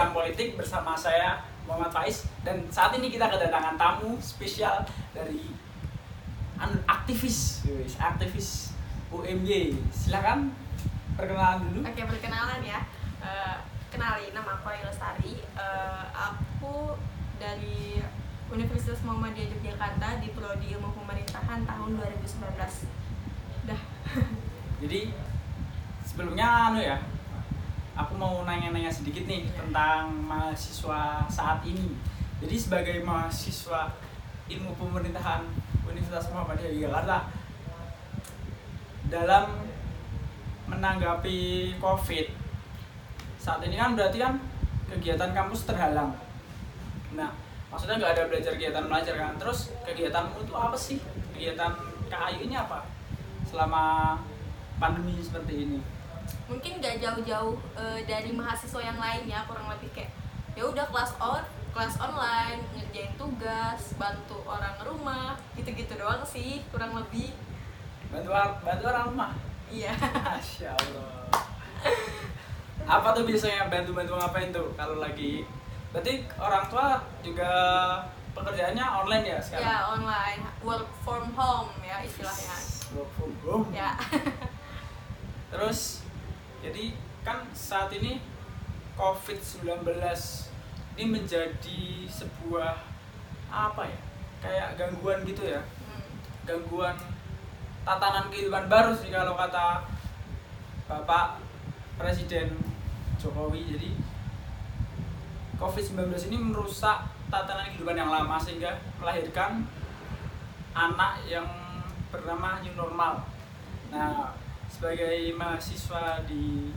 Bincang Politik bersama saya Muhammad Faiz dan saat ini kita kedatangan tamu spesial dari aktivis, aktivis UMY. Silakan perkenalan dulu. Oke, perkenalan ya. Eh, kenalin, nama aku Ayu Lestari. Eh, aku dari Universitas Muhammadiyah Yogyakarta di Prodi Ilmu Pemerintahan tahun 2019. Dah. Jadi sebelumnya anu ya, aku mau nanya-nanya sedikit nih tentang mahasiswa saat ini. Jadi sebagai mahasiswa ilmu pemerintahan Universitas Muhammadiyah Yogyakarta dalam menanggapi COVID saat ini kan berarti kan kegiatan kampus terhalang. Nah, maksudnya nggak ada belajar kegiatan belajar kan? Terus kegiatanmu itu apa sih? Kegiatan KAI ini apa? Selama pandemi seperti ini. Mungkin gak jauh-jauh eh, dari mahasiswa yang lainnya, kurang lebih kayak ya udah kelas on kelas online ngerjain tugas bantu orang rumah gitu-gitu doang sih kurang lebih Bantu bantu orang rumah. iya Masya Allah. Apa tuh biasanya bantu-bantu ngapain tuh kalau lagi Berarti orang tua juga pekerjaannya online ya sekarang? ya online work from home ya istilahnya Work from home. ya Terus jadi kan saat ini COVID-19 ini menjadi sebuah apa ya? Kayak gangguan gitu ya. Hmm. Gangguan tatanan kehidupan baru sih kalau kata Bapak Presiden Jokowi. Jadi COVID-19 ini merusak tatanan kehidupan yang lama sehingga melahirkan anak yang bernama new normal. Nah, sebagai mahasiswa di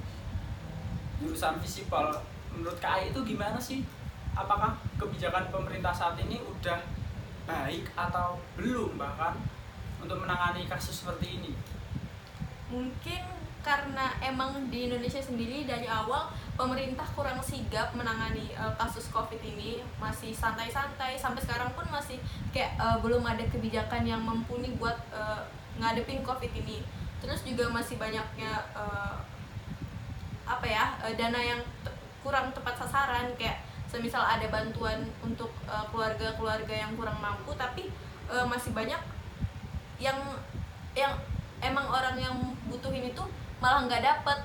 jurusan visipol, menurut KAI itu gimana sih? Apakah kebijakan pemerintah saat ini udah baik atau belum bahkan untuk menangani kasus seperti ini? mungkin karena emang di Indonesia sendiri dari awal pemerintah kurang sigap menangani eh, kasus covid ini masih santai-santai sampai sekarang pun masih kayak eh, belum ada kebijakan yang mumpuni buat eh, ngadepin covid ini terus juga masih banyaknya eh, apa ya eh, dana yang te- kurang tepat sasaran. Kayak semisal ada bantuan untuk eh, keluarga-keluarga yang kurang mampu tapi eh, masih banyak yang yang emang orang yang butuhin itu malah nggak dapet.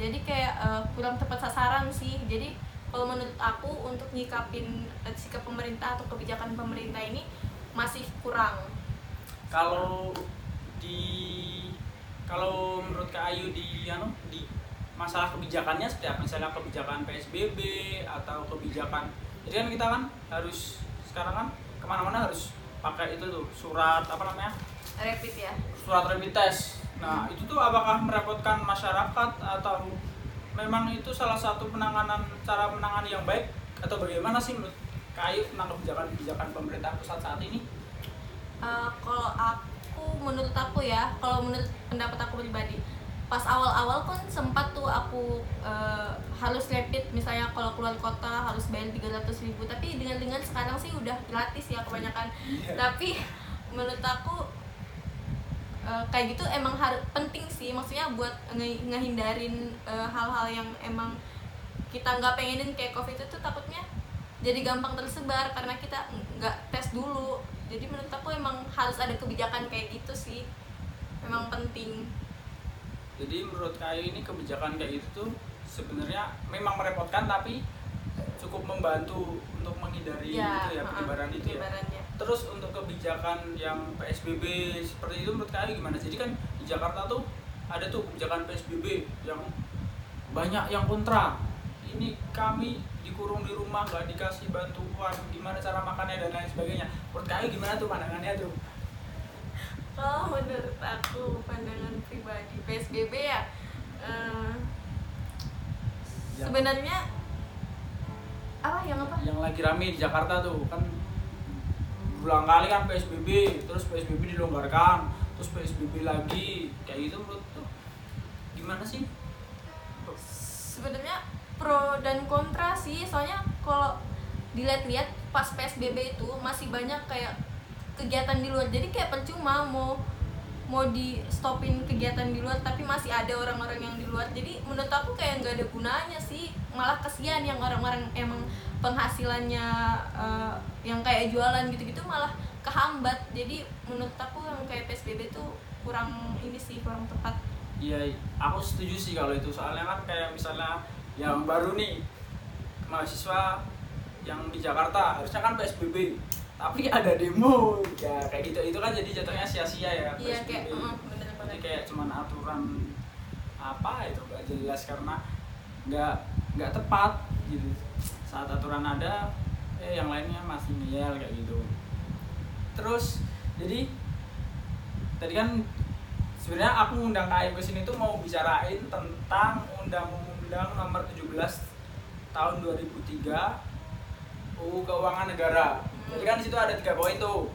Jadi kayak eh, kurang tepat sasaran sih. Jadi kalau menurut aku untuk nyikapin sikap pemerintah atau kebijakan pemerintah ini masih kurang. Kalau di kalau menurut Kak Ayu di anu di masalah kebijakannya seperti apa? Misalnya kebijakan PSBB atau kebijakan jadi kan kita kan harus sekarang kan ke mana-mana harus pakai itu tuh surat apa namanya rapid ya surat rapid test. Nah itu tuh apakah merepotkan masyarakat atau memang itu salah satu penanganan cara menangani yang baik atau bagaimana sih menurut Kak Ayu tentang kebijakan-kebijakan pemerintah pusat saat ini? Eh, kalau aku menurut aku ya kalau menurut pendapat aku pribadi pas awal-awal kan sempat tuh aku eh, harus rapid misalnya kalau keluar kota harus bayar 300 ribu tapi dengan dengan sekarang sih udah gratis ya kebanyakan. Iya. tapi menurut aku eh, kayak gitu emang harus penting sih. Maksudnya buat nge- ngehindarin eh, hal-hal yang emang kita nggak pengenin kayak covid itu takutnya jadi gampang tersebar karena kita nggak tes dulu jadi menurut aku emang harus ada kebijakan kayak gitu sih memang penting Jadi menurut Kayu ini kebijakan kayak gitu tuh sebenarnya memang merepotkan tapi cukup membantu untuk menghindari itu ya penyebaran itu ya. Terus untuk kebijakan yang PSBB seperti itu menurut Kayu gimana? Jadi kan di Jakarta tuh ada tuh kebijakan PSBB yang banyak yang kontra. Ini kami dikurung di rumah nggak dikasih bantuan gimana cara makannya dan lain sebagainya. Menurut Kayu gimana tuh pandangannya tuh? kalau menurut aku pandangan pribadi psbb ya Yang- sebenarnya apa yang apa? Yang lagi rame di Jakarta tuh kan berulang kali kan PSBB terus PSBB dilonggarkan terus PSBB lagi. Kayak gitu menurut tuh. Gimana sih? Sebenarnya pro dan kontra sih. Soalnya kalau dilihat-lihat pas PSBB itu masih banyak kayak kegiatan di luar. Jadi kayak percuma mau mau di stopin kegiatan di luar tapi masih ada orang-orang yang di luar. Jadi menurut aku kayak nggak ada gunanya sih. Malah kesian yang orang-orang emang penghasilannya uh, yang kayak jualan gitu-gitu malah kehambat. Jadi menurut aku yang kayak psbb tuh kurang ini sih kurang tepat. Iya aku setuju sih kalau itu. Soalnya kan kayak misalnya yang baru nih mahasiswa yang di Jakarta harusnya kan PSBB tapi ada demo. Ya kayak gitu. Itu kan jadi jatuhnya sia-sia ya iya kayak uh, bener jadi kayak cuman aturan apa itu gak jelas karena nggak nggak tepat gitu. Saat aturan ada eh yang lainnya masih ngeyel kayak gitu. Terus jadi tadi kan sebenarnya aku undang KAI ke sini tuh mau bicarain tentang undang-undang nomor 17 tahun 2003 UU Keuangan Negara. Jadi kan di situ ada tiga poin tuh.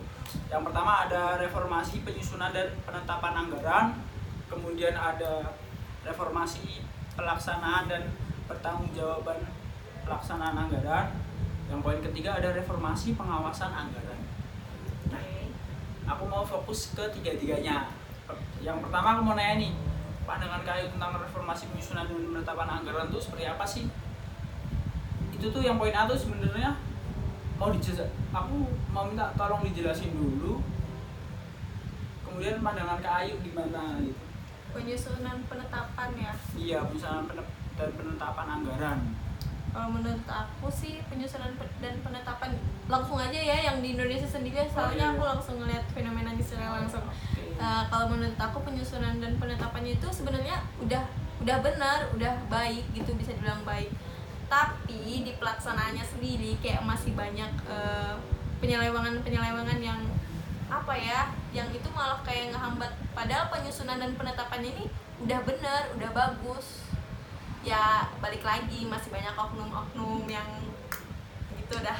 Yang pertama ada reformasi penyusunan dan penetapan anggaran, kemudian ada reformasi pelaksanaan dan pertanggungjawaban pelaksanaan anggaran. Yang poin ketiga ada reformasi pengawasan anggaran. Nah, aku mau fokus ke tiga-tiganya. Yang pertama aku mau nanya nih, pandangan kayu tentang reformasi penyusunan dan penetapan anggaran itu seperti apa sih? Itu tuh yang poin A tuh sebenarnya mau dijelas aku mau minta tolong dijelasin dulu kemudian pandangan ke Ayu gimana gitu penyusunan penetapan ya iya penyusunan dan penetapan anggaran kalau menurut aku sih penyusunan dan penetapan langsung aja ya yang di Indonesia sendiri soalnya oh, iya. aku langsung ngeliat fenomena di sana langsung okay. Uh, kalau menurut aku penyusunan dan penetapannya itu sebenarnya udah udah benar udah baik gitu bisa dibilang baik. Tapi di pelaksanaannya sendiri kayak masih banyak uh, penyelewangan-penyelewangan yang apa ya yang itu malah kayak ngehambat. Padahal penyusunan dan penetapannya ini udah bener udah bagus. Ya balik lagi masih banyak oknum-oknum yang gitu dah.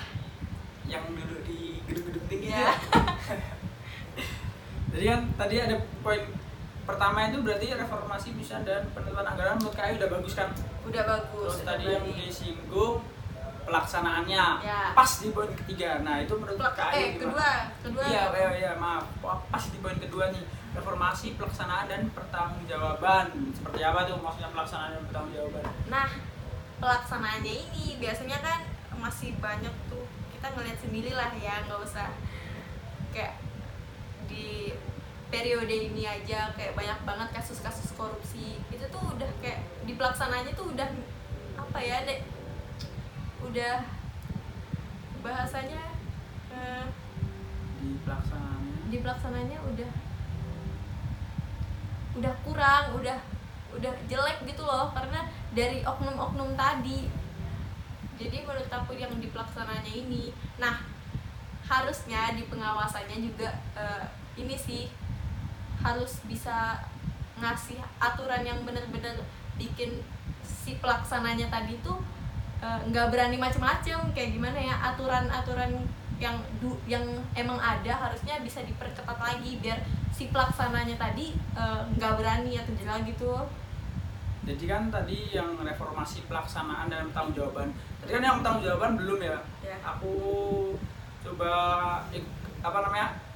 Yang duduk di gedung-gedung tinggi. Ya. jadi kan tadi ada poin pertama itu berarti reformasi bisa dan penentuan anggaran menurut KAI udah bagus kan? Udah bagus terus tadi yang disinggung pelaksanaannya ya. pas di poin ketiga. Nah itu menurut Pelak KAI eh, kedua kedua. Iya iya iya maaf. Pas di poin kedua nih reformasi pelaksanaan dan pertanggungjawaban. Seperti apa tuh maksudnya pelaksanaan dan pertanggungjawaban? Nah pelaksanaannya ini biasanya kan masih banyak tuh kita ngeliat sendiri lah ya nggak usah kayak di periode ini aja kayak banyak banget kasus-kasus korupsi. Itu tuh udah kayak di pelaksananya tuh udah apa ya dek? Udah bahasanya eh, di pelaksananya? di pelaksananya udah udah kurang udah udah jelek gitu loh karena dari oknum-oknum tadi. Jadi menurut aku yang di pelaksananya ini nah harusnya di pengawasannya juga uh, ini sih harus bisa ngasih aturan yang bener-bener bikin si pelaksananya tadi tuh eh, nggak uh, berani macem-macem kayak gimana ya aturan-aturan yang du, yang emang ada harusnya bisa diperketat lagi biar si pelaksananya tadi eh, nggak uh, berani atau jelas gitu. Jadi kan tadi yang reformasi pelaksanaan dan tanggung jawaban tadi kan yang tanggung jawaban belum ya, ya. aku coba apa namanya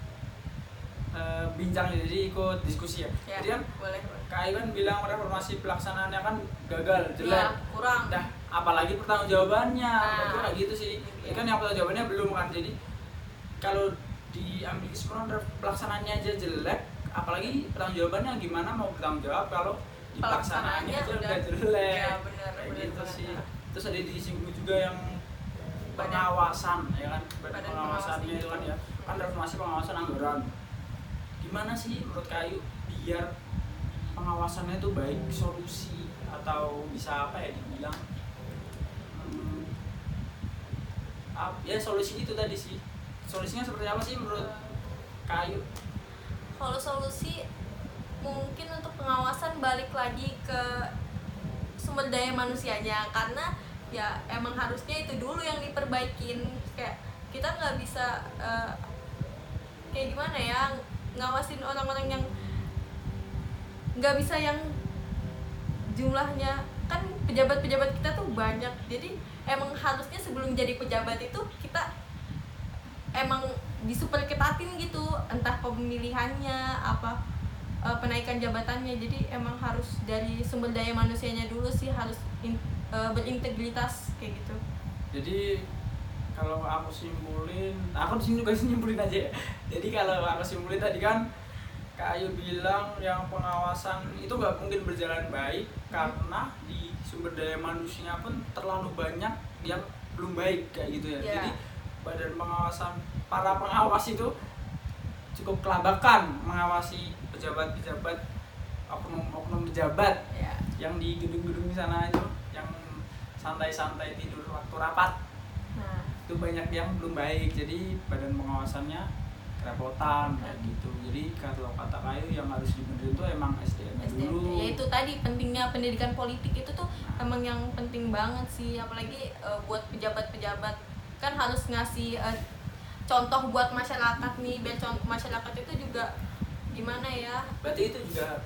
uh, bincang jadi ikut diskusi ya. ya jadi kan boleh. Kak Iwan bilang reformasi pelaksanaannya kan gagal, jelek, ya, kurang. Nah, apalagi pertanggung jawabannya, nah. kayak gitu sih. Ya. kan yang pertanggung jawabannya belum kan. Jadi kalau diambil kesimpulan pelaksanaannya aja jelek, apalagi pertanggung jawabannya gimana mau bertanggung jawab kalau di pelaksanaannya aja udah jelek. Ya, bener, kayak bener, gitu bener, sih. Terus ada disinggung juga yang pengawasan ya kan pengawasannya itu kan ya kan reformasi pengawasan anggaran gimana sih menurut kayu biar pengawasannya itu baik solusi atau bisa apa ya dibilang? Hmm, ya solusi itu tadi sih. Solusinya seperti apa sih menurut kayu? Kalau solusi mungkin untuk pengawasan balik lagi ke sumber daya manusianya. Karena ya emang harusnya itu dulu yang diperbaikin. Kayak kita nggak bisa uh, kayak gimana ya ngawasin orang-orang yang nggak bisa yang jumlahnya. Kan pejabat-pejabat kita tuh banyak. Jadi emang harusnya sebelum jadi pejabat itu kita emang disuper ketatin gitu entah pemilihannya apa uh, penaikan jabatannya. Jadi emang harus dari sumber daya manusianya dulu sih harus in, uh, berintegritas kayak gitu. Jadi kalau aku simpulin aku di sini juga simpulin aja ya jadi kalau aku simpulin tadi kan Kak Ayu bilang yang pengawasan itu nggak mungkin berjalan baik karena di sumber daya manusianya pun terlalu banyak yang belum baik kayak gitu ya. Yeah. Jadi badan pengawasan para pengawas itu cukup kelabakan mengawasi pejabat-pejabat oknum-oknum pejabat ya yang di gedung-gedung di sana itu yang santai-santai tidur waktu rapat itu banyak yang belum baik jadi badan pengawasannya kerepotan kayak gitu. Jadi kalau kata kayu yang harus dibenerin itu emang SDM, SDM. dulu. Ya itu tadi pentingnya pendidikan politik itu tuh emang yang penting banget sih apalagi uh, buat pejabat-pejabat. Kan harus ngasih uh, contoh buat masyarakat nih biar contoh masyarakat itu juga gimana ya? Berarti itu juga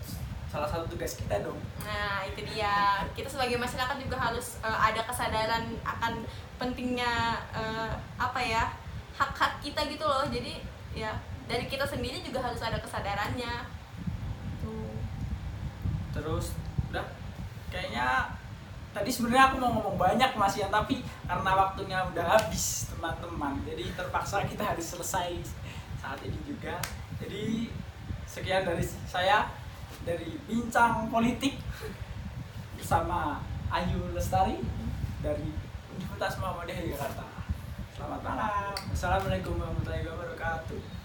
salah satu tugas kita dong. Nah itu dia. Kita sebagai masyarakat juga harus uh, ada kesadaran akan pentingnya uh, apa ya hak-hak kita gitu loh. Jadi ya dari kita sendiri juga harus ada kesadarannya. Tuh. Terus udah. Kayaknya tadi sebenarnya aku mau ngomong banyak mas ya. Tapi karena waktunya udah habis teman-teman. Jadi terpaksa kita harus selesai saat ini juga. Jadi sekian dari saya dari bincang politik bersama Ayu Lestari dari Universitas Muhammadiyah Jakarta selamat malam. Assalamualaikum warahmatullahi wabarakatuh